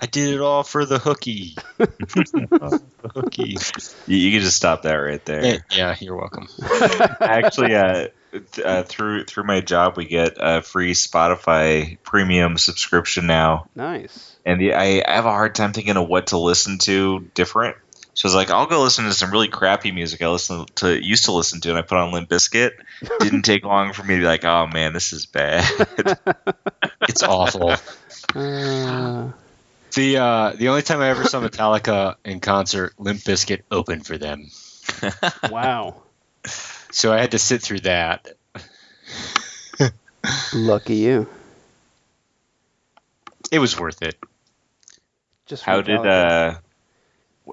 I did it all for the hooky. the hooky. You, you can just stop that right there. Eh, Yeah, you're welcome. Actually, uh, th- uh, through through my job, we get a free Spotify premium subscription now, Nice. and the, I, I have a hard time thinking of what to listen to different. So I was like, I'll go listen to some really crappy music I listen to used to listen to, and I put on Limp Bizkit. Didn't take long for me to be like, oh man, this is bad. It's awful. Uh, The uh, the only time I ever saw Metallica in concert, Limp Bizkit opened for them. wow. So I had to sit through that. Lucky you. It was worth it. Just How for did uh,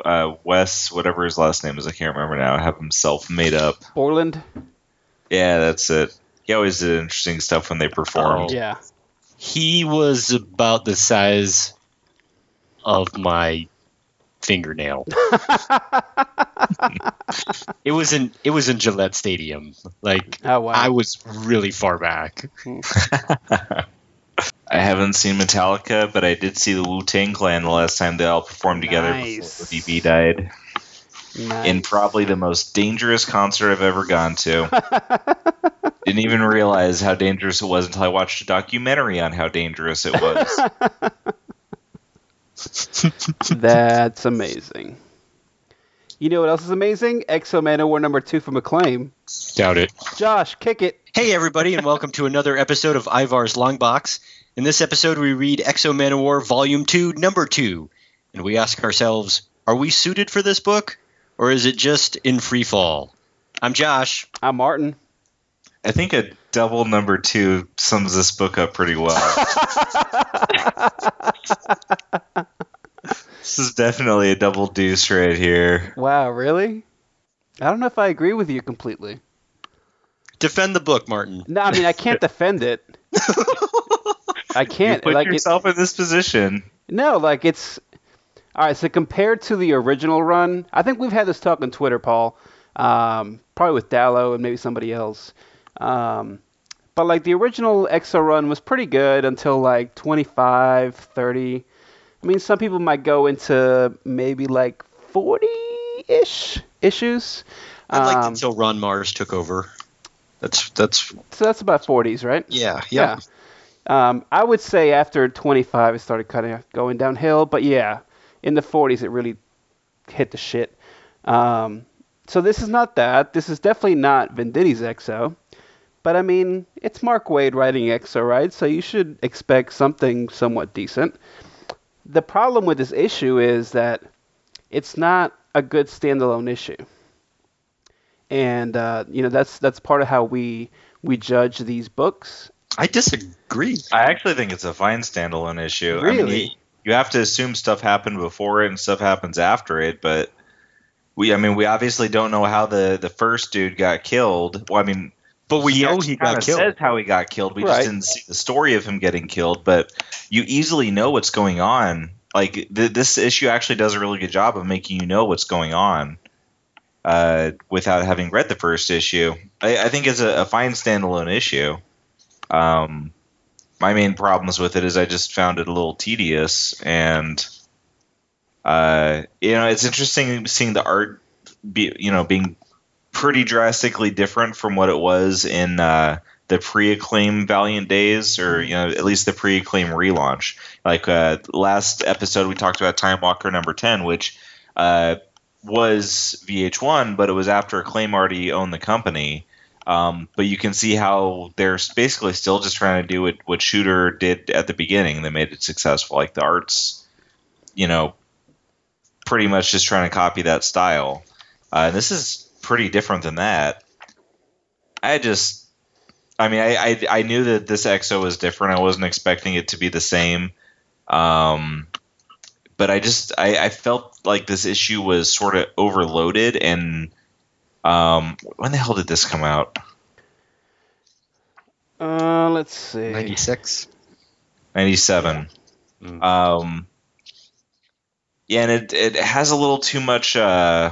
uh, Wes, whatever his last name is, I can't remember now, have himself made up? Borland? Yeah, that's it. He always did interesting stuff when they performed. Yeah. He was about the size of my fingernail. it was in it was in Gillette Stadium. Like Oh wow. I was really far back. I haven't seen Metallica, but I did see the Wu Tang Clan the last time they all performed together Nice. before DB died. Nice. In probably the most dangerous concert I've ever gone to. Didn't even realize how dangerous it was until I watched a documentary on how dangerous it was. That's amazing. You know what else is amazing? X-O Manowar number two from Acclaim. Doubt it. Josh, kick it. Hey everybody, and welcome to another episode of Ivar's Longbox. In this episode, we read X-O Manowar Volume Two, Number Two, and we ask ourselves: Are we suited for this book, or is it just in free fall? I'm Josh. I'm Martin. I think a double number two sums this book up pretty well. this is definitely a double deuce right here. Wow, really? I don't know if I agree with you completely. Defend the book, Martin. No, I mean I can't defend it. I can't. put like it, yourself in this position. no, like it's all right. So compared to the original run, I think we've had this talk on Twitter, Paul. Um, probably with Dallo and maybe somebody else. Um, but like the original X-O run was pretty good until like 25, 30. I mean, some people might go into maybe like 40 ish issues. I liked Um, until Ron Marz took over. That's that's So that's about 40s, right? yeah Yeah. Um, I would say after 25, it started kind of going downhill. But yeah, in the 40s, it really hit the shit. Um, so this is not that. This is definitely not Venditti's X-O. But I mean, it's Mark Waid writing X-O, right? So you should expect something somewhat decent. The problem with this issue is that it's not a good standalone issue. And uh, you know that's that's part of how we we judge these books I disagree. I actually think it's a fine standalone issue. I mean, Really? you, you have to assume stuff happened before it and stuff happens after it, but we, I mean, we obviously don't know how the the first dude got killed. Well, I mean, But we know actually he kinda got killed. Says how he got killed. We Right. just didn't see the story of him getting killed, but you easily know what's going on. Like th- this issue actually does a really good job of making you know what's going on. Uh, without having read the first issue, I, I think it's a, a fine standalone issue. Um, my main problems with it is I just found it a little tedious, and uh, you know, it's interesting seeing the art be, you know, being pretty drastically different from what it was in uh, the pre-acclaim Valiant days, or you know, at least the pre-acclaim relaunch. Like uh, last episode, we talked about Timewalker number ten, which uh, was VH1, but it was after Acclaim already owned the company. Um, but you can see how they're basically still just trying to do what, what Shooter did at the beginning. They made it successful. Like the arts, you know, pretty much just trying to copy that style. Uh, and this is pretty different than that. I just, I mean, I, I, I knew that this X-O was different. I wasn't expecting it to be the same. Um, but I just, I, I felt like this issue was sort of overloaded and um, when the hell did this come out? Uh, let's see. 96. 97. Mm. Um, yeah, and it, it has a little too much, uh,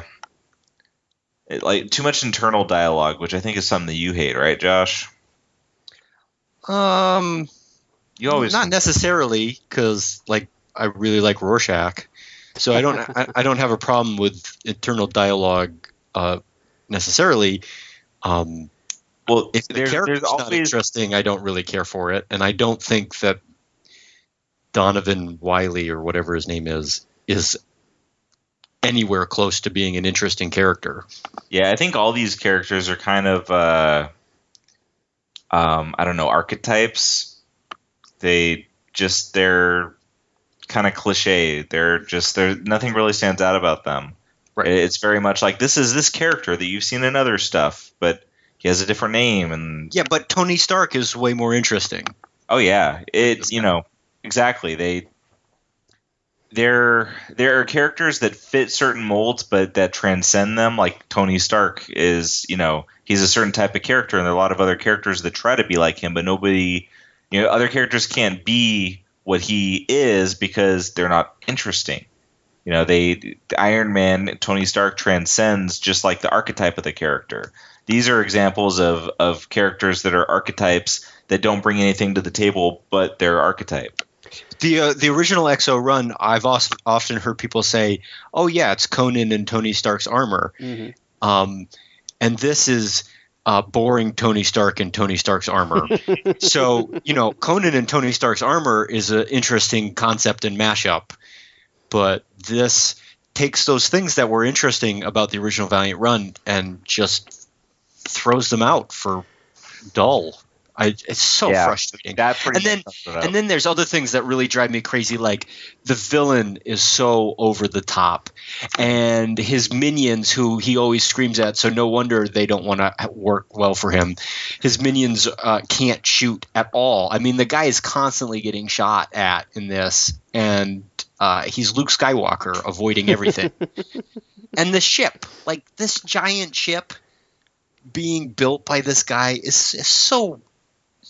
it, like too much internal dialogue, which I think is something that you hate, right, Josh? Um, You always not necessarily, because like I really like Rorschach, so I don't I, I don't have a problem with internal dialogue uh, necessarily. Um, Well, if the there's, character's there's not interesting, I don't really care for it, and I don't think that Donovan Wyle or whatever his name is is anywhere close to being an interesting character. Yeah, I think all these characters are kind of, uh, um, I don't know, archetypes. They just they're kind of cliche. They're just there. Nothing really stands out about them. Right. It's very much like this is this character that you've seen in other stuff, but he has a different name. And Yeah, but Tony Stark is way more interesting. oh yeah, it you know exactly they. There, there are characters that fit certain molds, but that transcend them. Like Tony Stark is, you know, he's a certain type of character, and there are a lot of other characters that try to be like him, but nobody, you know, other characters can't be what he is because they're not interesting. You know, they Iron Man, Tony Stark transcends just like the archetype of the character. These are examples of of characters that are archetypes that don't bring anything to the table, but they're archetype. The uh, the original X-O run, I've also often heard people say, "Oh yeah, it's Conan and Tony Stark's armor," hmm um, and this is uh, boring Tony Stark and Tony Stark's armor. so you know, Conan and Tony Stark's armor is an interesting concept and mashup, but this takes those things that were interesting about the original Valiant run and just throws them out for dull. I, it's so Yeah. frustrating. That pretty And then- much sums it up. And then there's other things that really drive me crazy, like the villain is so over the top, and his minions, who he always screams at, so no wonder they don't want to work well for him. His minions uh, can't shoot at all. I mean, the guy is constantly getting shot at in this, and uh, he's Luke Skywalker avoiding everything. and the ship, like this giant ship being built by this guy, is, is so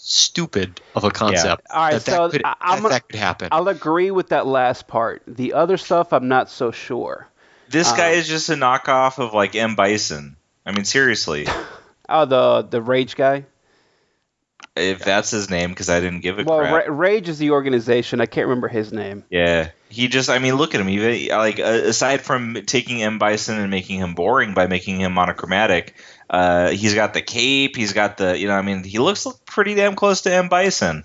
stupid of a concept All right, that, so that, could, I- I'm that, gonna- that could happen. I'll agree with that last part. The other stuff, I'm not so sure. this guy um, is just a knockoff of like M Bison. I mean, seriously, Oh, the the Rage guy. If that's his name, because I didn't give a Well, crap. Ra- Rage is the organization. I can't remember his name. Yeah, he just. I mean, look at him. He like uh, aside from taking M Bison and making him boring by making him monochromatic, uh, he's got the cape. He's got the. You know, I mean, he looks pretty damn close to M Bison.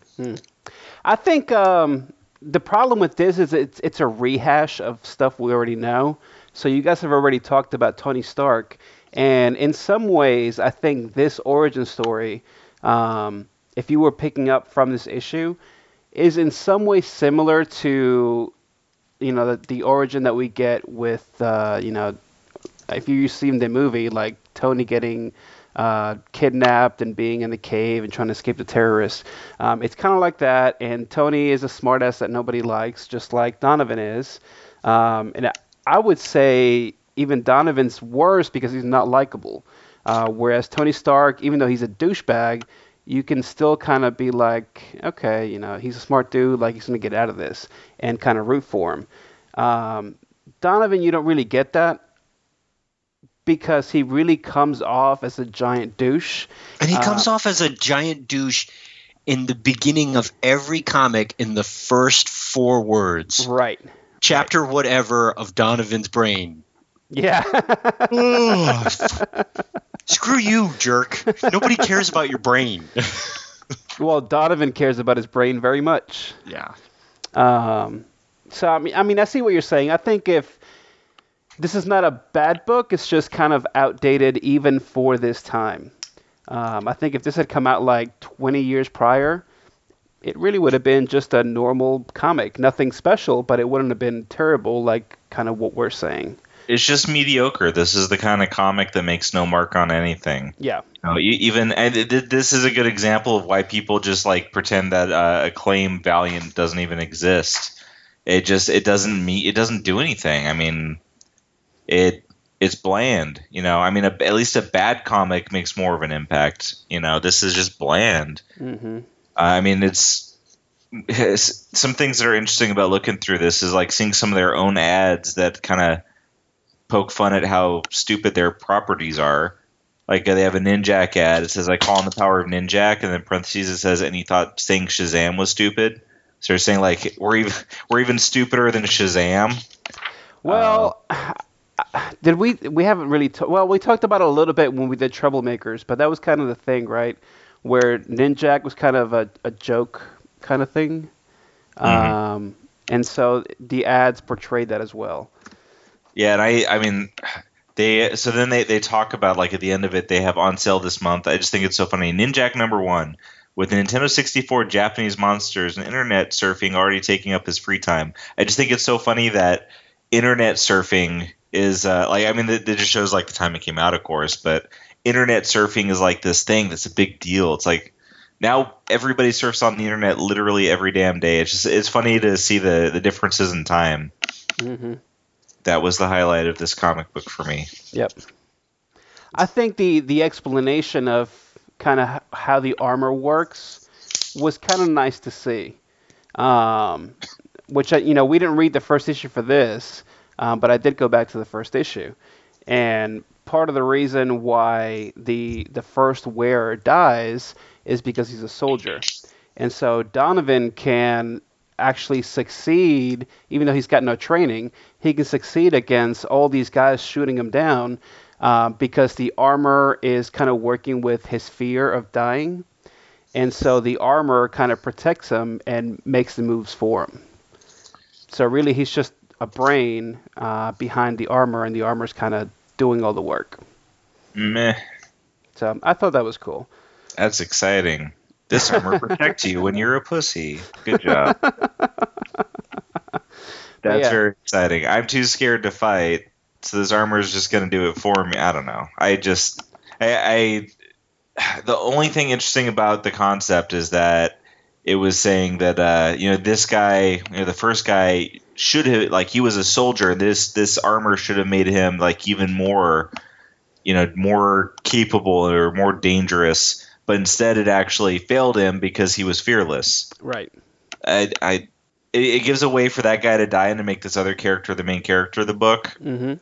I think um, the problem with this is it's it's a rehash of stuff we already know. So you guys have already talked about Tony Stark, and in some ways, I think this origin story, um, if you were picking up from this issue, is in some way similar to, you know, the, the origin that we get with, uh, you know, if you've seen the movie, like Tony getting uh, kidnapped and being in the cave and trying to escape the terrorists. Um, it's kind of like that, and Tony is a smartass that nobody likes, just like Donovan is. Um, and I- would say even Donovan's worse because he's not likable. Uh, whereas Tony Stark, even though he's a douchebag, you can still kind of be like, okay, you know, he's a smart dude, like he's gonna get out of this, and kind of root for him. Um, Donovan, you don't really get that because he really comes off as a giant douche. and he uh, comes off as a giant douche in the beginning of every comic in the first four words. Right. Chapter whatever of Donovan's brain. Yeah. Screw you, jerk. Nobody cares about your brain. well, Donovan cares about his brain very much. yeah. Um, so I mean, I mean, I see what you're saying. I think if this is not a bad book, it's just kind of outdated even for this time. Um, I think if this had come out like 20 years prior, it really would have been just a normal comic, nothing special, but it wouldn't have been terrible like kind of what we're saying. It's just mediocre. This is the kind of comic that makes no mark on anything. Yeah. You know, even and th- this is a good example of why people just like pretend that uh, acclaim Valiant doesn't even exist. It just it doesn't meet it doesn't do anything. I mean, it it's bland. You know, I mean, a, at least a bad comic makes more of an impact. You know, this is just bland. hmm I mean, it's some things that are interesting about looking through this is like seeing some of their own ads that kind of poke fun at how stupid their properties are. Like uh, they have a Ninjak ad. It says, "I call on the power of Ninjak," and then parentheses it says, "And he thought saying Shazam was stupid." So you're saying like we're even we're even stupider than Shazam? Well, did we? We haven't really. ta- well, we talked about it a little bit when we did Troublemakers, but that was kind of the thing, right? Where Ninjak was kind of a, a joke kind of thing, um, and so the ads portrayed that as well. Yeah, and I I mean they so then they, they talk about like at the end of it they have on sale this month. I just think it's so funny. Ninjak number one with Nintendo 64 Japanese monsters and internet surfing already taking up his free time. I just think it's so funny that internet surfing is uh, like I mean it, it just shows like the time it came out, of course, but internet surfing is like this thing that's a big deal. It's like now everybody surfs on the internet literally every damn day. It's just it's funny to see the the differences in time. hmm That was the highlight of this comic book for me. Yep. I think the the explanation of kind of how the armor works was kind of nice to see. Um, which I, you know we didn't read the first issue for this, um, but I did go back to the first issue, and part of the reason why the the first wearer dies is because he's a soldier, and so Donovan can actually succeed even though he's got no training. He can succeed against all these guys shooting him down uh, because the armor is kind of working with his fear of dying, and so the armor kind of protects him and makes the moves for him. So really, he's just a brain uh, behind the armor, and the armor's kind of doing all the work. Meh. So I thought that was cool. That's exciting. This armor protects you when you're a pussy. Good job. That's yeah. very exciting. I'm too scared to fight, so this armor is just going to do it for me. I don't know. I just, I, I, the only thing interesting about the concept is that it was saying that, uh, you know, this guy, you know, the first guy should have, like, he was a soldier. This, this armor should have made him like even more, you know, more capable or more dangerous. But instead, it actually failed him because he was fearless. Right. I, I it, it gives a way for that guy to die and to make this other character the main character of the book. hmm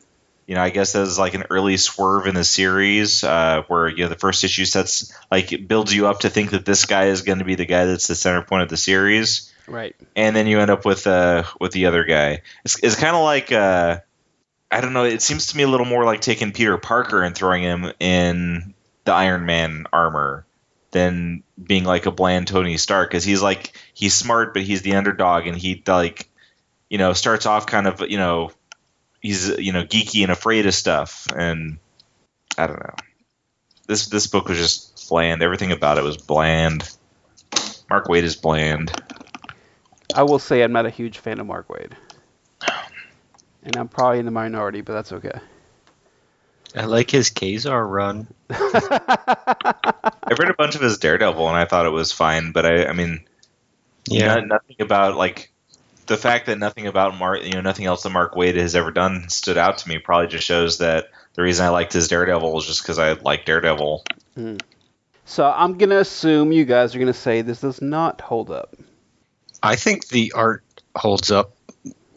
You know, I guess that is like an early swerve in the series uh, where you know the first issue sets like it builds you up to think that this guy is going to be the guy that's the center point of the series, Right. and then you end up with uh with the other guy. It's, it's kind of like uh, I don't know. It seems to me a little more like taking Peter Parker and throwing him in the Iron Man armor than being like a bland Tony Stark because he's like he's smart but he's the underdog and he like you know starts off kind of you know he's you know geeky and afraid of stuff and I don't know this this book was just bland everything about it was bland Mark Waid is bland I will say I'm not a huge fan of Mark Waid. And I'm probably in the minority, but that's okay. I like his Ka-Zar run. I've read a bunch of his Daredevil and I thought it was fine but I I mean Yeah. No- nothing about like the fact that nothing about Mark, you know, nothing else that Mark Waid has ever done stood out to me. Probably just shows that the reason I liked his Daredevil was just because I like Daredevil. So I'm gonna assume you guys are gonna say this does not hold up. I think the art holds up,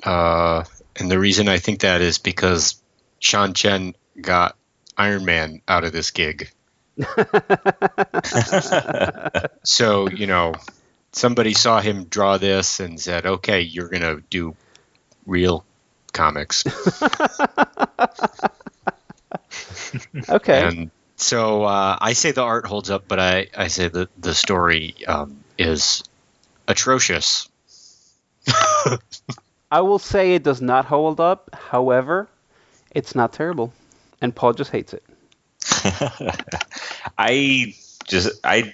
uh, and the reason I think that is because Sean Chen got Iron Man out of this gig. So you know, somebody saw him draw this and said, "Okay, you're gonna do real comics." Okay. And so uh, I say the art holds up, but I, I say that the story um, is atrocious. I will say it does not hold up. However, it's not terrible, and Paul just hates it. I just I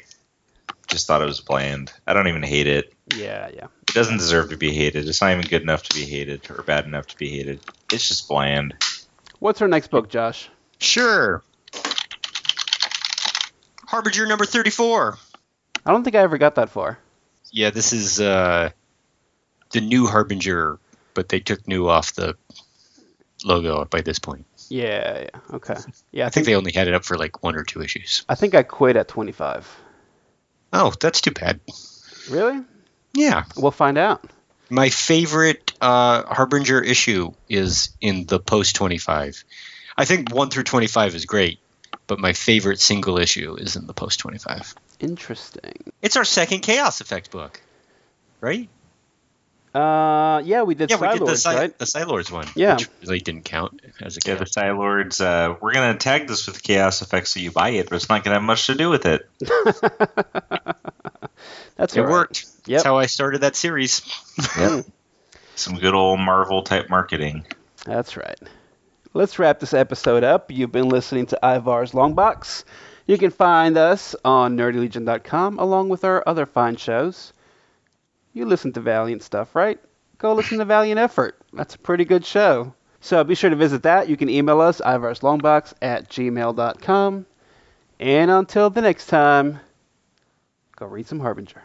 just thought it was bland. I don't even hate it. Yeah, yeah. It doesn't deserve to be hated. It's not even good enough to be hated or bad enough to be hated. It's just bland. What's our next book, Josh? Sure. Harbinger number 34. I don't think I ever got that far. Yeah, this is uh, the new Harbinger, but they took new off the logo by this point. Yeah, yeah. Okay. Yeah, I think they only had it up for like one or two issues. I think I quit at 25. Oh, that's too bad. Really? Yeah. We'll find out. My favorite uh, Harbinger issue is in the post 25. I think 1 through 25 is great, but my favorite single issue is in the post 25. Interesting. It's our second Chaos Effect book, right? Uh, yeah, we did yeah, we did the, Psylords, Psy- right? the Psylords one. Yeah. Which really didn't count as a Yeah, the Psylords. Uh, we're gonna tag this with chaos effects so you buy it, but it's not gonna have much to do with it. That's It all right. worked. Yep. That's how I started that series. Yep. Some good old Marvel type marketing. That's right. Let's wrap this episode up. You've been listening to Ivar's Longbox. You can find us on nerdylegion.com along with our other fine shows. You listen to Valiant stuff, right? Go listen to Valiant Effort. That's a pretty good show. So be sure to visit that. You can email us, ivarslongbox at gmail.com. And until the next time, go read some Harbinger.